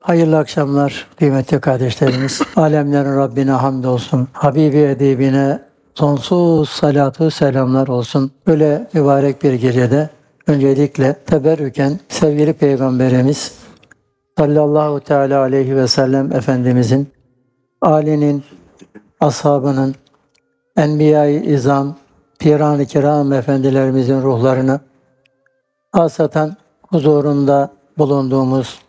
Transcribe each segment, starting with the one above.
Hayırlı akşamlar kıymetli kardeşlerimiz. Alemlerin Rabbine hamdolsun. Habibi edibine sonsuz salatu selamlar olsun. Böyle mübarek bir gecede öncelikle teberrüken sevgili Peygamberimiz sallallahu teala aleyhi ve sellem Efendimizin, âlinin, ashabının, enbiya-i izam, piran-ı kiram efendilerimizin ruhlarını, hasaten huzurunda bulunduğumuz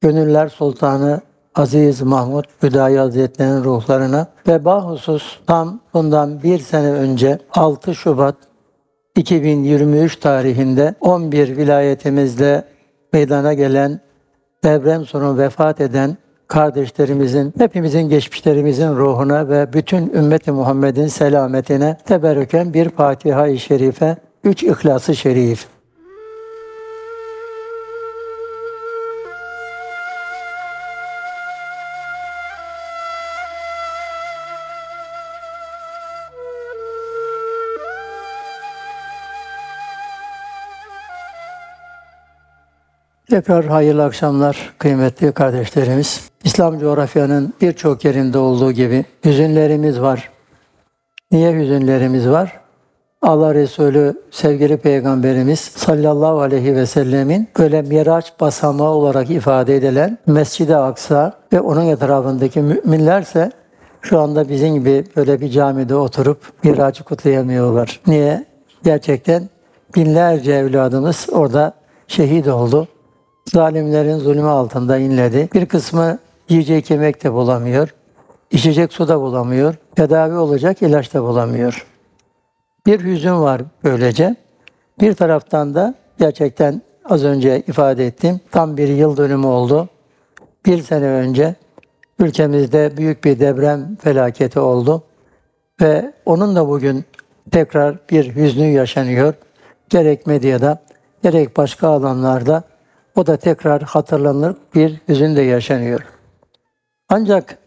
Gönüller Sultanı Aziz Mahmud Hüdayi Hazretleri'nin ruhlarına ve bahusus tam bundan bir sene önce 6 Şubat 2023 tarihinde 11 vilayetimizde meydana gelen deprem sonu vefat eden kardeşlerimizin, hepimizin geçmişlerimizin ruhuna ve bütün ümmeti Muhammed'in selametine teberrüken bir Fatiha-i Şerife, üç İhlas-ı Şerif. Tekrar hayırlı akşamlar kıymetli kardeşlerimiz. İslam coğrafyanın birçok yerinde olduğu gibi hüzünlerimiz var. Niye hüzünlerimiz var? Allah Resulü sevgili Peygamberimiz sallallahu aleyhi ve sellemin böyle miraç basamağı olarak ifade edilen Mescid-i Aksa ve onun etrafındaki müminlerse şu anda bizim gibi böyle bir camide oturup miracı kutlayamıyorlar. Niye? Gerçekten binlerce evladımız orada şehit oldu. Zalimlerin zulmü altında inledi. Bir kısmı yiyecek yemek de bulamıyor. içecek su da bulamıyor. Tedavi olacak ilaç da bulamıyor. Bir hüzün var böylece. Bir taraftan da gerçekten az önce ifade ettim. Tam bir yıl dönümü oldu. Bir sene önce ülkemizde büyük bir deprem felaketi oldu. Ve onun da bugün tekrar bir hüznü yaşanıyor. Gerek medyada, gerek başka alanlarda o da tekrar hatırlanır, bir hüzün de yaşanıyor. Ancak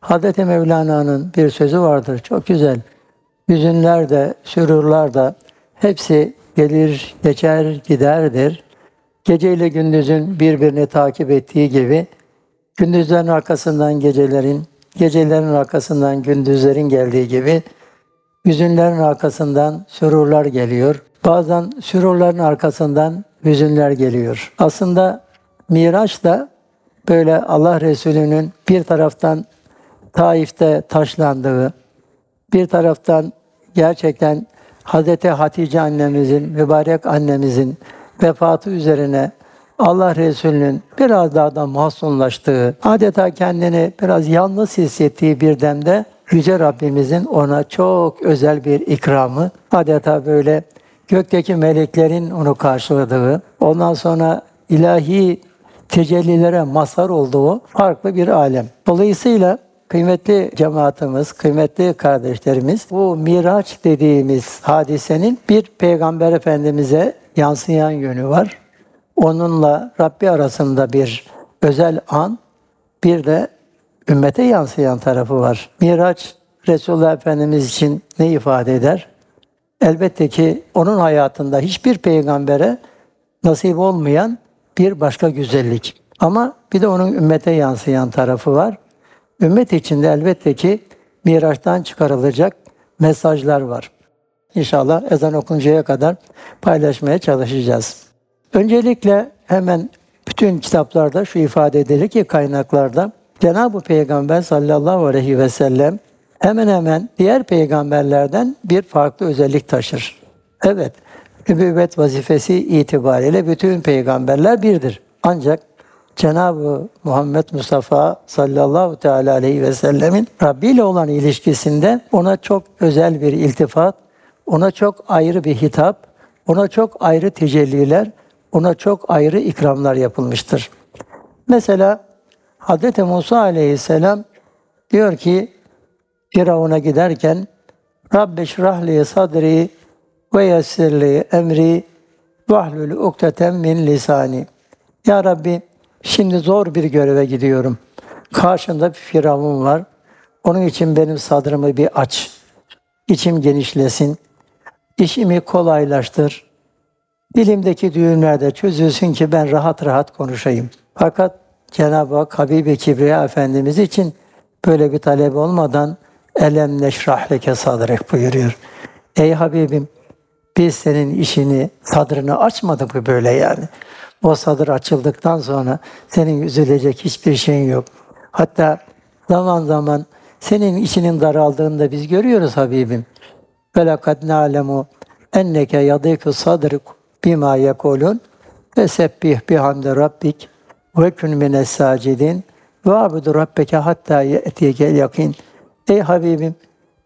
Hazreti Mevlana'nın bir sözü vardır, çok güzel. Hüzünler de, sürurlar da hepsi gelir, geçer, giderdir. Gece gündüzün birbirini takip ettiği gibi gündüzlerin arkasından gecelerin, gecelerin arkasından gündüzlerin geldiği gibi hüzünlerin arkasından sürurlar geliyor. Bazen sürurların arkasından hüzünler geliyor. Aslında Miraç da böyle Allah Resulü'nün bir taraftan Taif'te taşlandığı, bir taraftan gerçekten Hazreti Hatice annemizin, mübarek annemizin vefatı üzerine Allah Resulü'nün biraz daha da mahzunlaştığı, adeta kendini biraz yalnız hissettiği bir demde Yüce Rabbimizin ona çok özel bir ikramı, adeta böyle gökteki meleklerin onu karşıladığı, ondan sonra ilahi tecellilere mazhar olduğu farklı bir alem. Dolayısıyla kıymetli cemaatimiz, kıymetli kardeşlerimiz bu Miraç dediğimiz hadisenin bir Peygamber Efendimiz'e yansıyan yönü var. Onunla Rabbi arasında bir özel an, bir de ümmete yansıyan tarafı var. Miraç Resulullah Efendimiz için ne ifade eder? Elbette ki onun hayatında hiçbir peygambere nasip olmayan bir başka güzellik. Ama bir de onun ümmete yansıyan tarafı var. Ümmet içinde elbette ki Miraç'tan çıkarılacak mesajlar var. İnşallah ezan okuncaya kadar paylaşmaya çalışacağız. Öncelikle hemen bütün kitaplarda şu ifade edilir ki kaynaklarda Cenab-ı Peygamber sallallahu aleyhi ve sellem hemen hemen diğer peygamberlerden bir farklı özellik taşır. Evet, nübüvvet vazifesi itibariyle bütün peygamberler birdir. Ancak Cenab-ı Muhammed Mustafa sallallahu teala aleyhi ve sellemin Rabbi ile olan ilişkisinde ona çok özel bir iltifat, ona çok ayrı bir hitap, ona çok ayrı tecelliler, ona çok ayrı ikramlar yapılmıştır. Mesela Hz. Musa aleyhisselam diyor ki Firavun'a giderken Rabbi şrahli sadri ve yessirli emri vahlul ukteten min lisani. Ya Rabbi şimdi zor bir göreve gidiyorum. Karşımda bir firavun var. Onun için benim sadrımı bir aç. İçim genişlesin. İşimi kolaylaştır. Dilimdeki düğümlerde çözülsün ki ben rahat rahat konuşayım. Fakat Cenab-ı Hak Habibi Kibriya Efendimiz için böyle bir talep olmadan elem neşrah leke sadrek buyuruyor. Ey Habibim biz senin işini, sadrını açmadık mı böyle yani? O sadır açıldıktan sonra senin üzülecek hiçbir şeyin yok. Hatta zaman zaman senin içinin daraldığında biz görüyoruz Habibim. Ve lekad na'lemu enneke yadîku sadruk bima yekulun ve sebbih bihamdi rabbik ve kün mines sacidin ve abudu rabbeke hatta ye'tiyekel yakin. Ey Habibim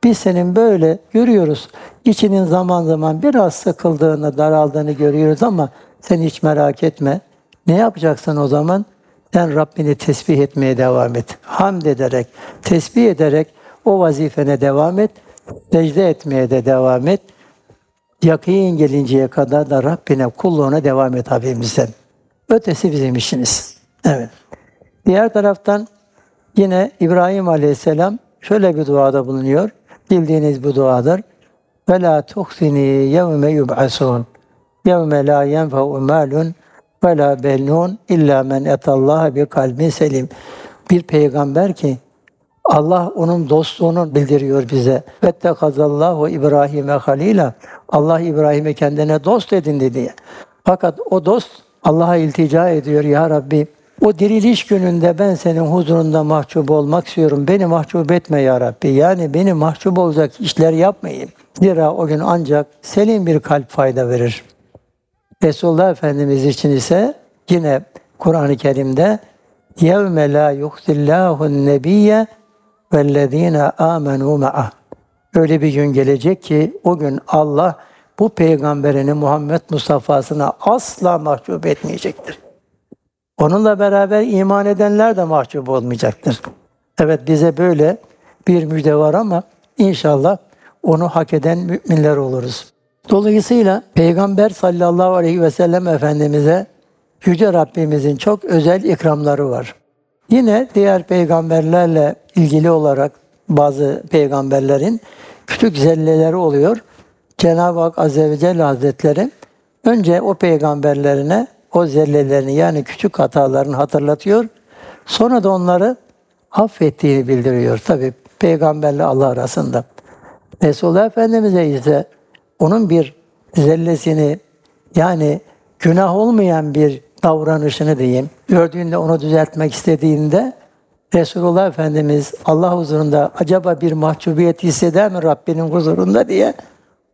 biz senin böyle görüyoruz. İçinin zaman zaman biraz sıkıldığını, daraldığını görüyoruz ama sen hiç merak etme. Ne yapacaksın o zaman? Sen Rabbini tesbih etmeye devam et. Hamd ederek, tesbih ederek o vazifene devam et. Secde etmeye de devam et. Yakîn gelinceye kadar da Rabbine kulluğuna devam et Habibimizden. Ötesi bizim işiniz. Evet. Diğer taraftan yine İbrahim Aleyhisselam şöyle bir duada bulunuyor. Bildiğiniz bu duadır. Ve la tuhsini yevme yub'asun. Yevme la yenfe'u malun ve la belnun illa men etallaha bir kalbin selim. Bir peygamber ki Allah onun dostluğunu bildiriyor bize. Vettekazallahu İbrahim'e halila. Allah İbrahim'i kendine dost edindi diye. Fakat o dost Allah'a iltica ediyor ya Rabbi. O diriliş gününde ben senin huzurunda mahcup olmak istiyorum. Beni mahcup etme ya Rabbi. Yani beni mahcup olacak işler yapmayayım. Zira o gün ancak senin bir kalp fayda verir. Resulullah Efendimiz için ise yine Kur'an-ı Kerim'de يَوْمَ لَا يُخْزِ اللّٰهُ النَّبِيَّ وَالَّذ۪ينَ آمَنُوا مَعَهُ Öyle bir gün gelecek ki o gün Allah bu peygamberini Muhammed Mustafa'sına asla mahcup etmeyecektir. Onunla beraber iman edenler de mahcup olmayacaktır. Evet bize böyle bir müjde var ama inşallah onu hak eden müminler oluruz. Dolayısıyla Peygamber sallallahu aleyhi ve sellem Efendimiz'e Yüce Rabbimizin çok özel ikramları var. Yine diğer peygamberlerle ilgili olarak bazı peygamberlerin küçük zelleleri oluyor. Cenab-ı Hak Azze ve Celle Hazretleri önce o peygamberlerine o zellelerini yani küçük hatalarını hatırlatıyor. Sonra da onları affettiğini bildiriyor. Tabi peygamberle Allah arasında. Resulullah Efendimiz'e ise onun bir zellesini yani günah olmayan bir davranışını diyeyim, gördüğünde onu düzeltmek istediğinde Resulullah Efendimiz Allah huzurunda acaba bir mahcubiyet hisseder mi Rabbinin huzurunda diye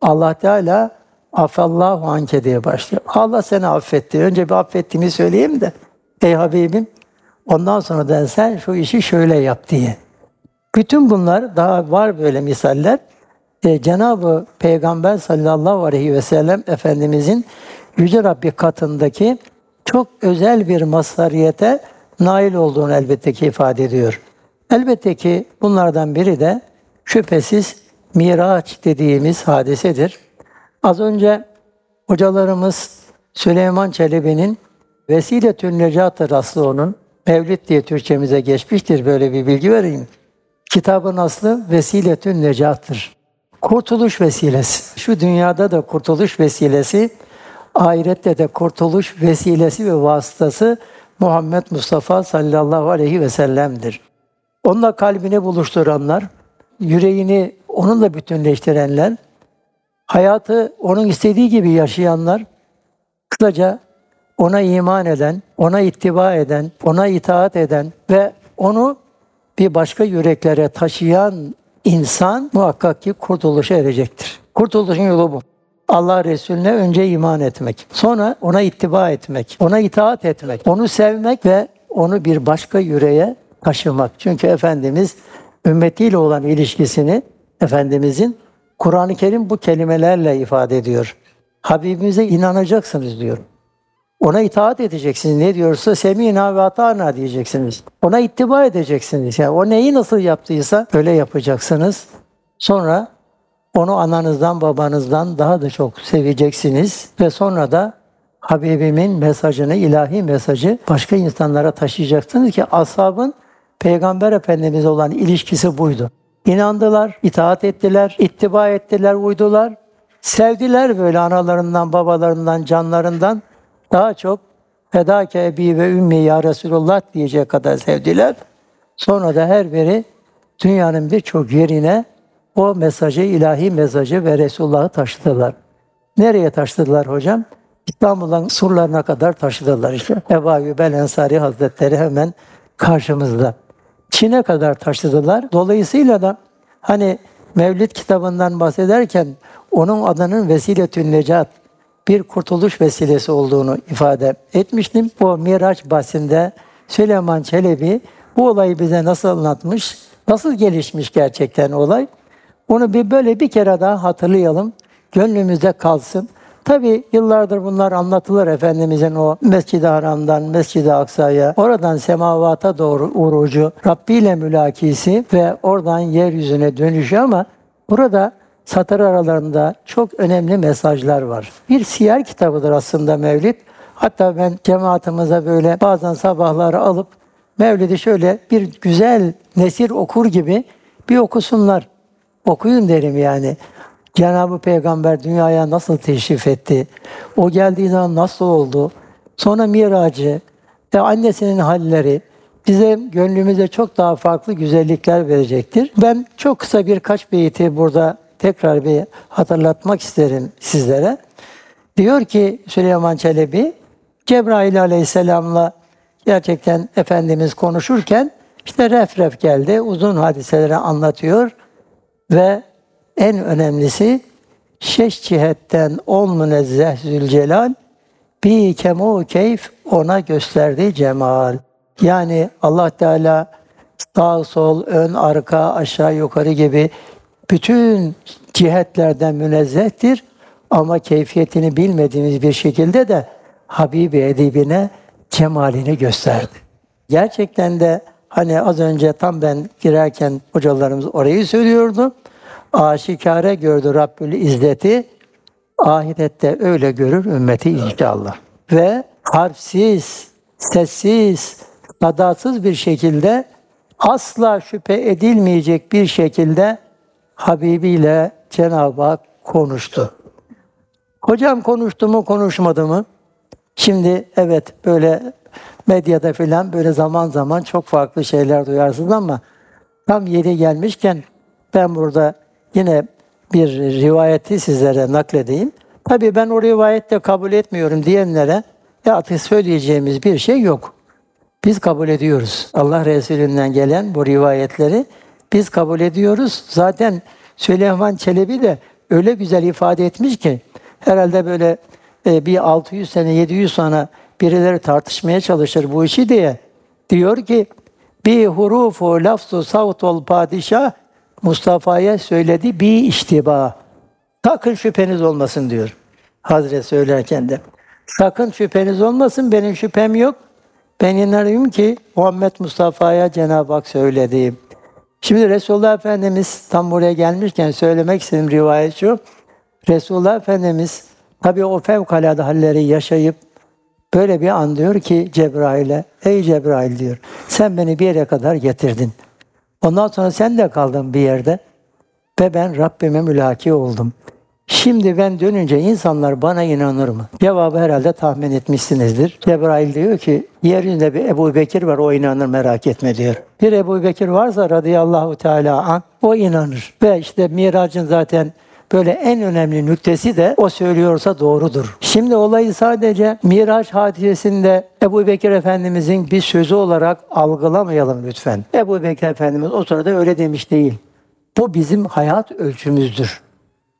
Allah Teala afallahu anke diye başlıyor. Allah seni affetti. Önce bir affettiğimi söyleyeyim de ey Habibim ondan sonra da sen şu işi şöyle yap diye. Bütün bunlar daha var böyle misaller. E, Cenab-ı Peygamber sallallahu aleyhi ve sellem Efendimizin Yüce Rabbi katındaki çok özel bir mazhariyete nail olduğunu elbette ki ifade ediyor. Elbette ki bunlardan biri de şüphesiz Miraç dediğimiz hadisedir. Az önce hocalarımız Süleyman Çelebi'nin Vesile-tün Necat-ı Raslu'nun Mevlid diye Türkçemize geçmiştir böyle bir bilgi vereyim. Kitabın aslı Vesile-tün Necat'tır. Kurtuluş vesilesi. Şu dünyada da kurtuluş vesilesi, ahirette de kurtuluş vesilesi ve vasıtası Muhammed Mustafa sallallahu aleyhi ve sellem'dir. Onunla kalbini buluşturanlar, yüreğini onunla bütünleştirenler, hayatı onun istediği gibi yaşayanlar, kısaca ona iman eden, ona ittiba eden, ona itaat eden ve onu bir başka yüreklere taşıyan insan muhakkak ki kurtuluşa erecektir. Kurtuluşun yolu bu. Allah Resulüne önce iman etmek, sonra ona ittiba etmek, ona itaat etmek, onu sevmek ve onu bir başka yüreğe taşımak. Çünkü Efendimiz ümmetiyle olan ilişkisini Efendimizin Kur'an-ı Kerim bu kelimelerle ifade ediyor. Habibimize inanacaksınız diyor. Ona itaat edeceksiniz. Ne diyorsa semina ve atana diyeceksiniz. Ona ittiba edeceksiniz. Yani o neyi nasıl yaptıysa öyle yapacaksınız. Sonra onu ananızdan babanızdan daha da çok seveceksiniz ve sonra da Habibimin mesajını, ilahi mesajı başka insanlara taşıyacaksınız ki ashabın Peygamber Efendimiz olan ilişkisi buydu. İnandılar, itaat ettiler, ittiba ettiler, uydular. Sevdiler böyle analarından, babalarından, canlarından daha çok Fedake ebi ve ümmi ya Resulullah diyecek kadar sevdiler. Sonra da her biri dünyanın birçok yerine o mesajı, ilahi mesajı ve Resulullah'ı taşıdılar. Nereye taşıdılar hocam? İstanbul'un surlarına kadar taşıdılar işte. Ebu Ayyub el Ensari Hazretleri hemen karşımızda. Çin'e kadar taşıdılar. Dolayısıyla da hani Mevlid kitabından bahsederken onun adının Vesiletün Necat bir kurtuluş vesilesi olduğunu ifade etmiştim. Bu Miraç bahsinde Süleyman Çelebi bu olayı bize nasıl anlatmış, nasıl gelişmiş gerçekten olay. Onu bir böyle bir kere daha hatırlayalım. Gönlümüzde kalsın. Tabi yıllardır bunlar anlatılır Efendimizin o Mescid-i Haram'dan Mescid-i Aksa'ya, oradan semavata doğru urucu, Rabbi ile mülakisi ve oradan yeryüzüne dönüşü ama burada satır aralarında çok önemli mesajlar var. Bir siyer kitabıdır aslında Mevlid. Hatta ben cemaatimize böyle bazen sabahları alıp Mevlid'i şöyle bir güzel nesir okur gibi bir okusunlar. Okuyun derim yani. Cenab-ı Peygamber dünyaya nasıl teşrif etti? O geldiği zaman nasıl oldu? Sonra miracı ve annesinin halleri bize gönlümüze çok daha farklı güzellikler verecektir. Ben çok kısa birkaç beyti burada tekrar bir hatırlatmak isterim sizlere. Diyor ki Süleyman Çelebi, Cebrail Aleyhisselam'la gerçekten Efendimiz konuşurken işte ref ref geldi, uzun hadiseleri anlatıyor ve en önemlisi şeş cihetten ol münezzeh Zülcelal bi kemu keyf ona gösterdi cemal. Yani Allah Teala sağ sol, ön, arka, aşağı, yukarı gibi bütün cihetlerden münezzehtir ama keyfiyetini bilmediğimiz bir şekilde de Habibi edibine cemalini gösterdi. Gerçekten de hani az önce tam ben girerken hocalarımız orayı söylüyordu aşikare gördü Rabbül İzzeti. Ahirette öyle görür ümmeti inşallah. Ve harfsiz, sessiz, sadasız bir şekilde asla şüphe edilmeyecek bir şekilde Habibi ile Cenab-ı Hak konuştu. Hocam konuştu mu konuşmadı mı? Şimdi evet böyle medyada filan böyle zaman zaman çok farklı şeyler duyarsınız ama tam yeri gelmişken ben burada Yine bir rivayeti sizlere nakledeyim. Tabi ben o rivayette kabul etmiyorum diyenlere ya artık söyleyeceğimiz bir şey yok. Biz kabul ediyoruz. Allah Resulü'nden gelen bu rivayetleri biz kabul ediyoruz. Zaten Süleyman Çelebi de öyle güzel ifade etmiş ki herhalde böyle e, bir 600 sene 700 sonra birileri tartışmaya çalışır bu işi diye diyor ki bir hurufu lafzu savtul padişah Mustafa'ya söyledi bir iştiba. Sakın şüpheniz olmasın diyor. Hazret söylerken de. Sakın şüpheniz olmasın, benim şüphem yok. Ben inanıyorum ki Muhammed Mustafa'ya Cenab-ı Hak söyledi. Şimdi Resulullah Efendimiz tam buraya gelmişken söylemek istedim rivayet şu. Resulullah Efendimiz tabii o fevkalade halleri yaşayıp böyle bir an diyor ki Cebrail'e, ey Cebrail diyor, sen beni bir yere kadar getirdin. Ondan sonra sen de kaldın bir yerde ve ben Rabbime mülaki oldum. Şimdi ben dönünce insanlar bana inanır mı? Cevabı herhalde tahmin etmişsinizdir. Cebrail diyor ki yeryüzünde bir Ebu Bekir var o inanır merak etme diyor. Bir Ebu Bekir varsa radıyallahu teala an o inanır. Ve işte miracın zaten böyle en önemli nüktesi de o söylüyorsa doğrudur. Şimdi olayı sadece Miraç hadisesinde Ebu Bekir Efendimizin bir sözü olarak algılamayalım lütfen. Ebu Bekir Efendimiz o sırada öyle demiş değil. Bu bizim hayat ölçümüzdür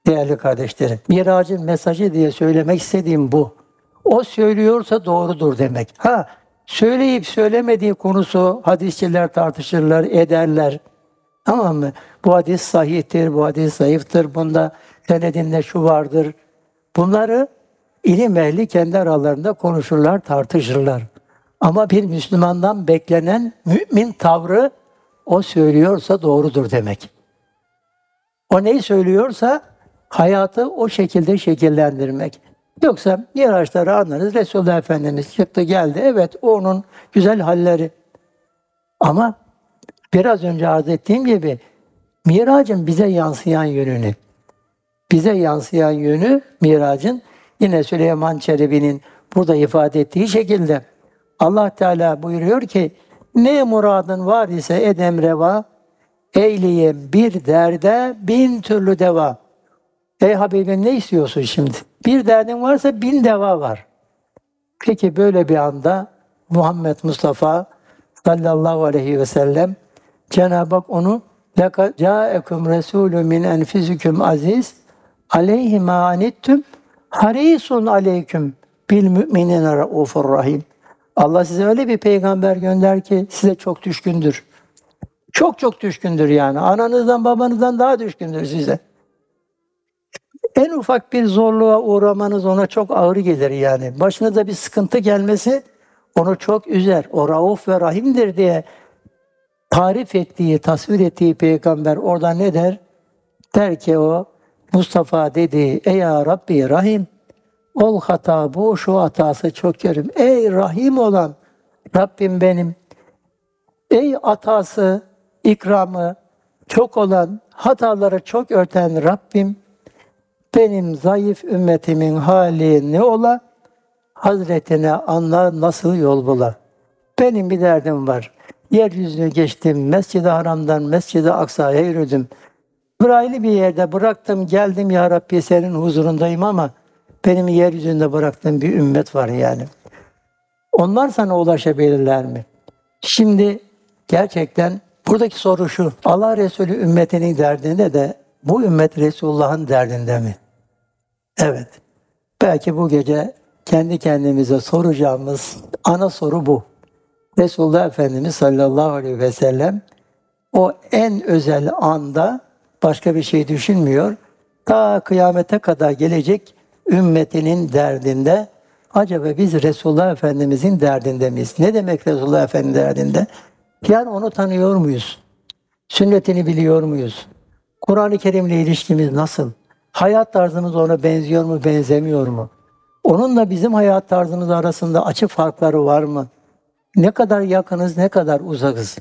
değerli kardeşlerim. Miracın mesajı diye söylemek istediğim bu. O söylüyorsa doğrudur demek. Ha söyleyip söylemediği konusu hadisçiler tartışırlar, ederler. Tamam mı? Bu hadis sahihtir, bu hadis zayıftır, bunda senedinde şu vardır. Bunları ilim ehli kendi aralarında konuşurlar, tartışırlar. Ama bir Müslümandan beklenen mümin tavrı o söylüyorsa doğrudur demek. O neyi söylüyorsa hayatı o şekilde şekillendirmek. Yoksa Miraçları anlarız. Resulullah Efendimiz çıktı geldi. Evet onun güzel halleri. Ama biraz önce arz ettiğim gibi miracın bize yansıyan yönünü, bize yansıyan yönü miracın yine Süleyman Çelebi'nin burada ifade ettiği şekilde Allah Teala buyuruyor ki ne muradın var ise edem reva eyleyem bir derde bin türlü deva. Ey Habibim ne istiyorsun şimdi? Bir derdin varsa bin deva var. Peki böyle bir anda Muhammed Mustafa sallallahu aleyhi ve sellem Cenab-ı Hak onu لَقَدْ جَاءَكُمْ رَسُولٌ مِنْ اَنْفِسِكُمْ aziz aleyhi ma anittum harisun aleyküm bil müminine raufur rahim. Allah size öyle bir peygamber gönder ki size çok düşkündür. Çok çok düşkündür yani. Ananızdan babanızdan daha düşkündür size. En ufak bir zorluğa uğramanız ona çok ağır gelir yani. Başınıza bir sıkıntı gelmesi onu çok üzer. O rauf ve rahimdir diye tarif ettiği, tasvir ettiği peygamber orada ne der? Der ki o Mustafa dedi, ey ya Rabbi Rahim, ol hata bu, şu hatası çok yerim. Ey Rahim olan Rabbim benim, ey atası, ikramı çok olan, hataları çok örten Rabbim, benim zayıf ümmetimin hali ne ola? Hazretine anla nasıl yol bula. Benim bir derdim var. Yeryüzünü geçtim, Mescid-i Haram'dan Mescid-i Aksa'ya yürüdüm. Buraylı bir yerde bıraktım, geldim ya Rabbi senin huzurundayım ama benim yeryüzünde bıraktığım bir ümmet var yani. Onlar sana ulaşabilirler mi? Şimdi gerçekten buradaki soru şu. Allah Resulü ümmetinin derdinde de bu ümmet Resulullah'ın derdinde mi? Evet. Belki bu gece kendi kendimize soracağımız ana soru bu. Resulullah Efendimiz sallallahu aleyhi ve sellem o en özel anda başka bir şey düşünmüyor. Ta kıyamete kadar gelecek ümmetinin derdinde. Acaba biz Resulullah Efendimizin derdinde miyiz? Ne demek Resulullah Efendimiz derdinde? Yani onu tanıyor muyuz? Sünnetini biliyor muyuz? Kur'an-ı Kerim'le ilişkimiz nasıl? Hayat tarzımız ona benziyor mu, benzemiyor mu? Onunla bizim hayat tarzımız arasında açık farkları var mı? Ne kadar yakınız, ne kadar uzakız?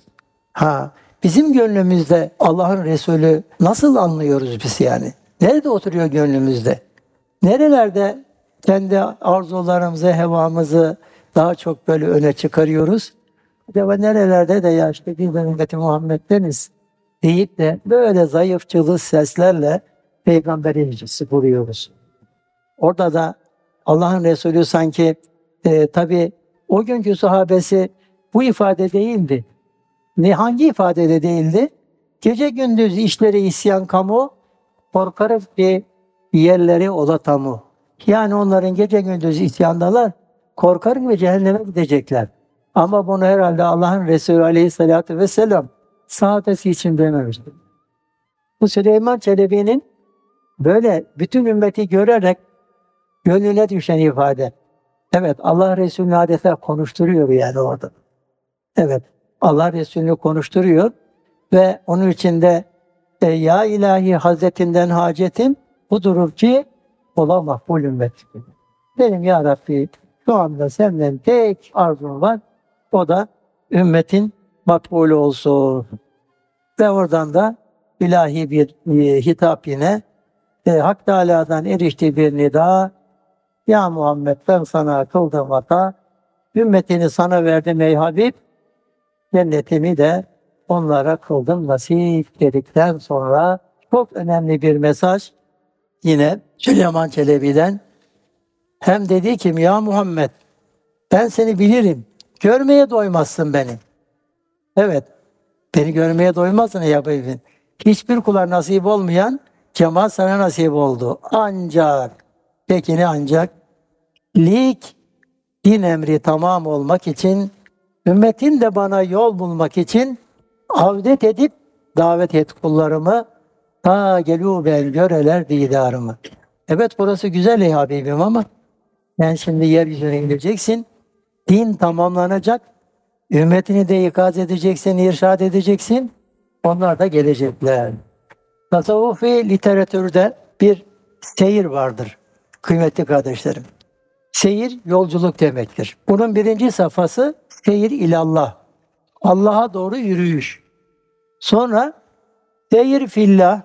Ha, bizim gönlümüzde Allah'ın Resulü nasıl anlıyoruz biz yani? Nerede oturuyor gönlümüzde? Nerelerde kendi arzularımızı, hevamızı daha çok böyle öne çıkarıyoruz? Acaba nerelerde de ya işte bir ümmeti Muhammed'deniz deyip de böyle zayıf cılız seslerle peygamberin incisi buluyoruz. Orada da Allah'ın Resulü sanki e, tabi o günkü sahabesi bu ifade değildi. Ne hangi ifadede değildi? Gece gündüz işleri isyan kamu, korkarım ki yerleri ola tamu. Yani onların gece gündüz isyandalar, korkarım ve cehenneme gidecekler. Ama bunu herhalde Allah'ın Resulü Aleyhisselatü Vesselam sahabesi için dememiştir. Bu Süleyman Çelebi'nin böyle bütün ümmeti görerek gönlüne düşen ifade. Evet Allah Resulü'nü adeta konuşturuyor yani orada. Evet Allah Resulü'nü konuşturuyor ve onun içinde e, Ya ilahi Hazretinden hacetim budur ki ola makbul ümmet. Benim Ya Rabbi şu anda senden tek arzum var. O da ümmetin makbul olsun. Ve oradan da ilahi bir e, hitap yine e, Hak Teala'dan eriştiği bir nida Ya Muhammed ben sana kıldım hata ümmetini sana verdim ey Habib cennetimi de onlara kıldım nasip dedikten sonra çok önemli bir mesaj yine Süleyman Çelebi'den hem dedi ki ya Muhammed ben seni bilirim. Görmeye doymazsın beni. Evet. Beni görmeye doymazsın ya Habibin. Hiçbir kula nasip olmayan cemaat sana nasip oldu. Ancak peki ne ancak lik din emri tamam olmak için ümmetin de bana yol bulmak için avdet edip davet et kullarımı ta ben göreler didarımı. Evet burası güzel ey Habibim ama sen şimdi yeryüzüne gideceksin. Din tamamlanacak. Ümmetini de ikaz edeceksin, irşad edeceksin. Onlar da gelecekler. Tasavvufi literatürde bir seyir vardır kıymetli kardeşlerim. Seyir yolculuk demektir. Bunun birinci safhası seyir ilallah. Allah'a doğru yürüyüş. Sonra seyir fillah,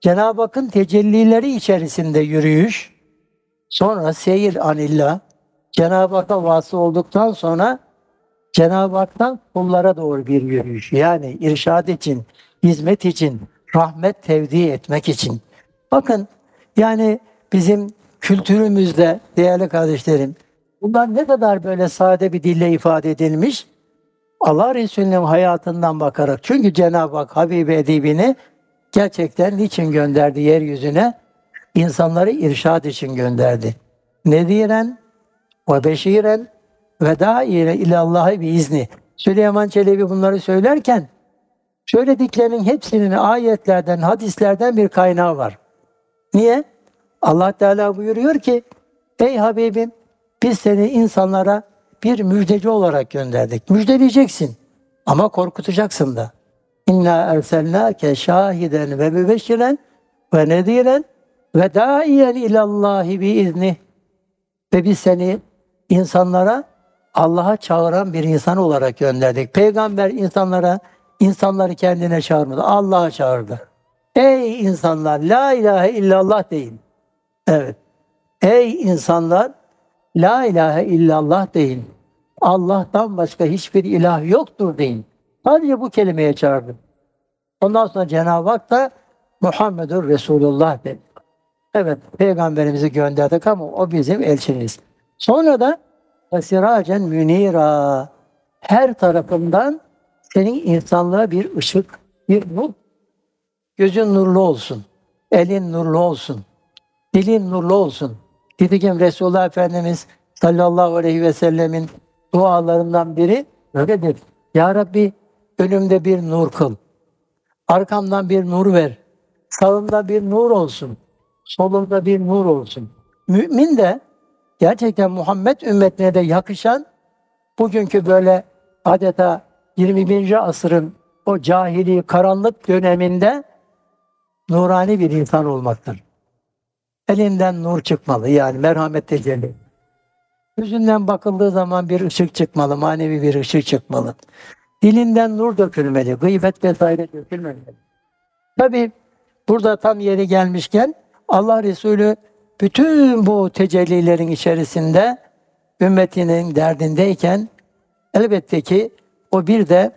Cenab-ı Hakk'ın tecellileri içerisinde yürüyüş. Sonra seyir anillah, Cenab-ı Hak'a vasıl olduktan sonra Cenab-ı Hak'tan kullara doğru bir yürüyüş. Yani irşad için, hizmet için, rahmet tevdi etmek için. Bakın yani bizim kültürümüzde değerli kardeşlerim bunlar ne kadar böyle sade bir dille ifade edilmiş. Allah Resulü'nün hayatından bakarak. Çünkü Cenab-ı Hak Habibi Edibini gerçekten niçin gönderdi yeryüzüne? İnsanları irşad için gönderdi. Ne diyen ve beşiren ve daire ilallahı bir izni. Süleyman Çelebi bunları söylerken söylediklerinin hepsinin ayetlerden, hadislerden bir kaynağı var. Niye? Allah Teala buyuruyor ki Ey Habibim biz seni insanlara bir müjdeci olarak gönderdik. Müjdeleyeceksin ama korkutacaksın da. İnna erselnâke şahiden ve mübeşşiren ve nediren ve daiyen ilallahi bi izni. Ve biz seni insanlara Allah'a çağıran bir insan olarak gönderdik. Peygamber insanlara insanları kendine çağırmadı. Allah'a çağırdı. Ey insanlar la ilahe illallah deyin. Evet. Ey insanlar la ilahe illallah deyin. Allah'tan başka hiçbir ilah yoktur deyin. Sadece bu kelimeye çağırdı. Ondan sonra Cenab-ı Hak da Muhammedur Resulullah dedi. Evet, peygamberimizi gönderdik ama o bizim elçimiz. Sonra da Siracen münira her tarafından senin insanlığa bir ışık, bir nur. Gözün nurlu olsun, elin nurlu olsun, dilin nurlu olsun. Nitekim Resulullah Efendimiz sallallahu aleyhi ve sellemin dualarından biri öyledir. Ya Rabbi önümde bir nur kıl. Arkamdan bir nur ver. Sağımda bir nur olsun. Solumda bir nur olsun. Mümin de gerçekten Muhammed ümmetine de yakışan bugünkü böyle adeta 21. asırın o cahili karanlık döneminde nurani bir insan olmaktır. Elinden nur çıkmalı yani merhamet tecelli. Yüzünden bakıldığı zaman bir ışık çıkmalı, manevi bir ışık çıkmalı. Dilinden nur dökülmeli, gıybet vesaire dökülmemeli. Tabi burada tam yeri gelmişken Allah Resulü bütün bu tecellilerin içerisinde ümmetinin derdindeyken elbette ki o bir de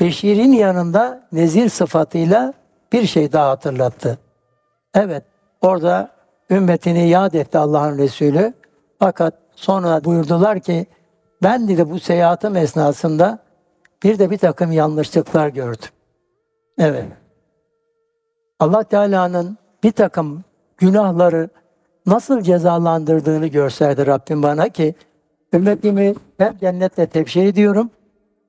Beşir'in yanında nezir sıfatıyla bir şey daha hatırlattı. Evet, orada ümmetini yad etti Allah'ın Resulü. Fakat sonra buyurdular ki, ben de bu seyahatım esnasında bir de bir takım yanlışlıklar gördüm. Evet. Allah Teala'nın bir takım günahları nasıl cezalandırdığını gösterdi Rabbim bana ki ümmetimi ben cennetle tebşir ediyorum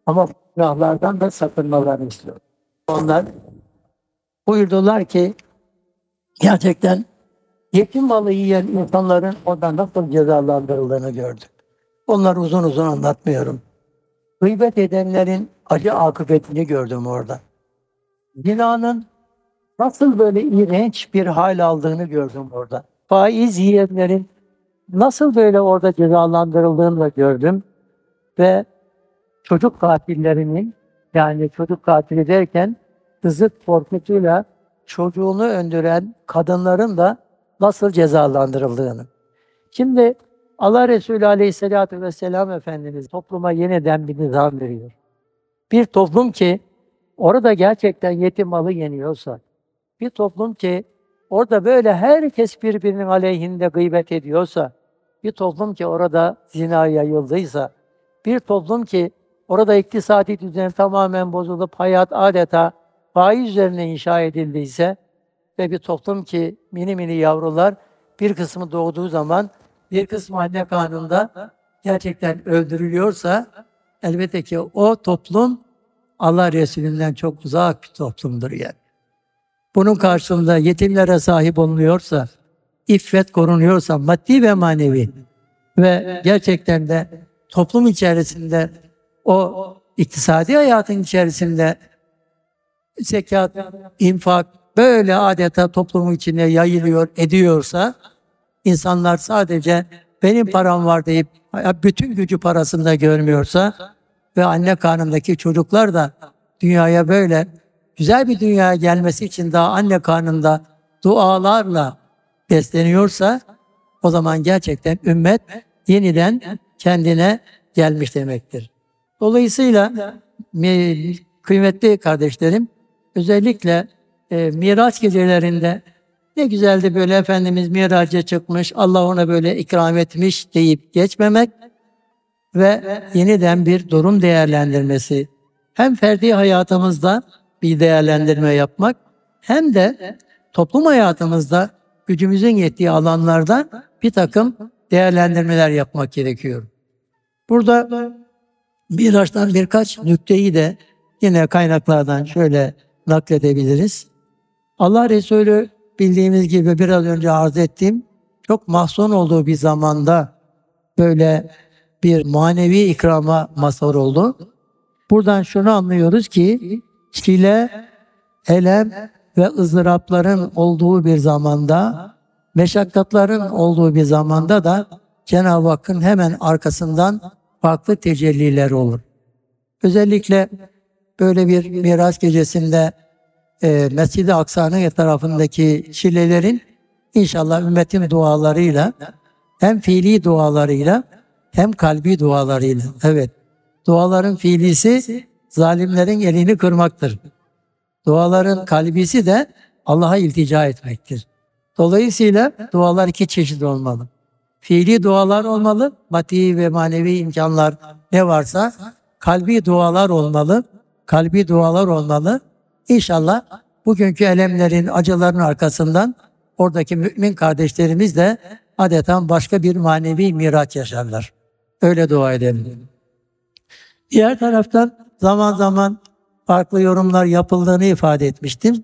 ama günahlardan da sakınmalarını istiyorum. Onlar buyurdular ki gerçekten yetim malı yiyen insanların orada nasıl cezalandırıldığını gördüm. Onları uzun uzun anlatmıyorum. Gıybet edenlerin acı akıbetini gördüm orada. Zinanın nasıl böyle iğrenç bir hal aldığını gördüm orada. Faiz yiyenlerin nasıl böyle orada cezalandırıldığını da gördüm. Ve çocuk katillerinin yani çocuk katili derken kızı korkutuyla çocuğunu öldüren kadınların da nasıl cezalandırıldığını. Şimdi Allah Resulü Aleyhisselatü Vesselam Efendimiz topluma yeniden bir nizam veriyor. Bir toplum ki orada gerçekten yetim malı yeniyorsa, bir toplum ki orada böyle herkes birbirinin aleyhinde gıybet ediyorsa, bir toplum ki orada zina yayıldıysa, bir toplum ki orada iktisadi düzen tamamen bozulup hayat adeta faiz üzerine inşa edildiyse ve bir toplum ki mini mini yavrular bir kısmı doğduğu zaman bir kısmı anne karnında gerçekten öldürülüyorsa elbette ki o toplum Allah Resulü'nden çok uzak bir toplumdur yani. Bunun karşılığında yetimlere sahip olunuyorsa, iffet korunuyorsa maddi ve manevi ve gerçekten de toplum içerisinde o iktisadi hayatın içerisinde zekat, infak böyle adeta toplumun içine yayılıyor, ediyorsa insanlar sadece benim param var deyip bütün gücü parasında görmüyorsa ve anne karnındaki çocuklar da dünyaya böyle güzel bir dünyaya gelmesi için daha anne karnında dualarla besleniyorsa o zaman gerçekten ümmet yeniden kendine gelmiş demektir. Dolayısıyla kıymetli kardeşlerim özellikle e, Miraç gecelerinde ne güzeldi böyle Efendimiz miraca çıkmış, Allah ona böyle ikram etmiş deyip geçmemek ve yeniden bir durum değerlendirmesi. Hem ferdi hayatımızda bir değerlendirme yapmak hem de toplum hayatımızda gücümüzün yettiği alanlarda bir takım değerlendirmeler yapmak gerekiyor. Burada Miraç'tan birkaç nükteyi de yine kaynaklardan şöyle nakledebiliriz. Allah Resulü bildiğimiz gibi biraz önce arz ettiğim çok mahzun olduğu bir zamanda böyle bir manevi ikrama mazhar oldu. Buradan şunu anlıyoruz ki çile, elem ve ızdırapların olduğu bir zamanda, meşakkatların olduğu bir zamanda da Cenab-ı Hakk'ın hemen arkasından farklı tecelliler olur. Özellikle böyle bir miras gecesinde e, Mescid-i Aksa'nın etrafındaki çilelerin inşallah ümmetin dualarıyla hem fiili dualarıyla hem kalbi dualarıyla. Evet. Duaların fiilisi zalimlerin elini kırmaktır. Duaların kalbisi de Allah'a iltica etmektir. Dolayısıyla dualar iki çeşit olmalı. Fiili dualar olmalı, maddi ve manevi imkanlar ne varsa kalbi dualar olmalı. Kalbi dualar olmalı. İnşallah bugünkü elemlerin, acıların arkasından oradaki mümin kardeşlerimiz de adeta başka bir manevi miraç yaşarlar. Öyle dua edelim. Diğer taraftan zaman zaman farklı yorumlar yapıldığını ifade etmiştim.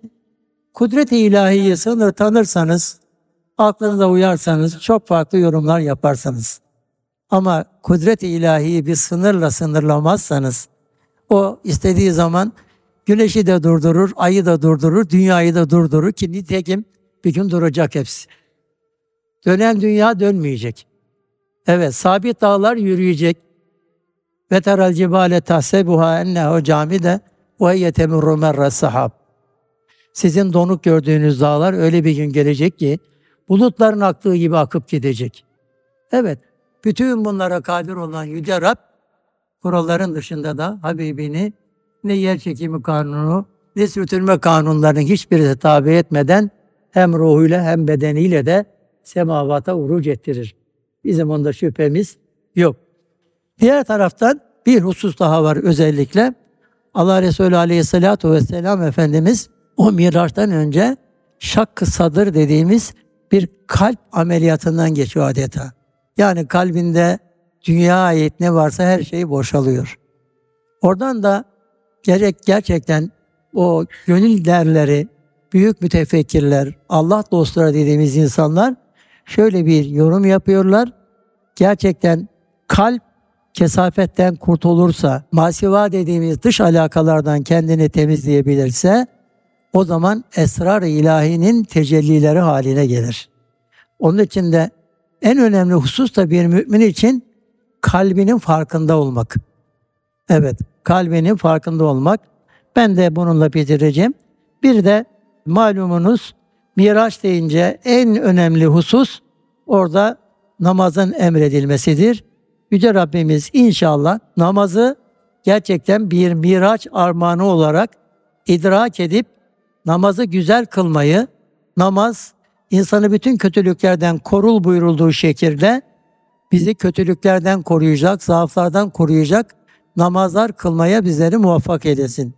Kudret-i ilahiyi sınır tanırsanız, aklınıza uyarsanız çok farklı yorumlar yaparsanız. Ama kudret-i ilahiyi bir sınırla sınırlamazsanız, o istediği zaman güneşi de durdurur, ayı da durdurur, dünyayı da durdurur ki nitekim bir gün duracak hepsi. Dönen dünya dönmeyecek. Evet, sabit dağlar yürüyecek. Ve teral cibale tahsebuha ennehu camide ve yetemurru merre sahab. Sizin donuk gördüğünüz dağlar öyle bir gün gelecek ki bulutların aktığı gibi akıp gidecek. Evet, bütün bunlara kadir olan Yüce Rab, kuralların dışında da Habibini ne yer çekimi kanunu ne sürtünme kanunlarının hiçbirine tabi etmeden hem ruhuyla hem bedeniyle de semavata uruc ettirir. Bizim onda şüphemiz yok. Diğer taraftan bir husus daha var özellikle. Allah Resulü Aleyhisselatü Vesselam Efendimiz o miraçtan önce şak sadır dediğimiz bir kalp ameliyatından geçiyor adeta. Yani kalbinde dünya ait ne varsa her şey boşalıyor. Oradan da gerek gerçekten o gönül derleri, büyük mütefekkirler, Allah dostları dediğimiz insanlar şöyle bir yorum yapıyorlar. Gerçekten kalp kesafetten kurtulursa, masiva dediğimiz dış alakalardan kendini temizleyebilirse, o zaman esrar-ı ilahinin tecellileri haline gelir. Onun için de en önemli husus da bir mümin için kalbinin farkında olmak. Evet, kalbinin farkında olmak. Ben de bununla bitireceğim. Bir de malumunuz Miraç deyince en önemli husus orada namazın emredilmesidir. Yüce Rabbimiz inşallah namazı gerçekten bir miraç armağanı olarak idrak edip namazı güzel kılmayı, namaz insanı bütün kötülüklerden korul buyurulduğu şekilde bizi kötülüklerden koruyacak, zaaflardan koruyacak namazlar kılmaya bizleri muvaffak eylesin.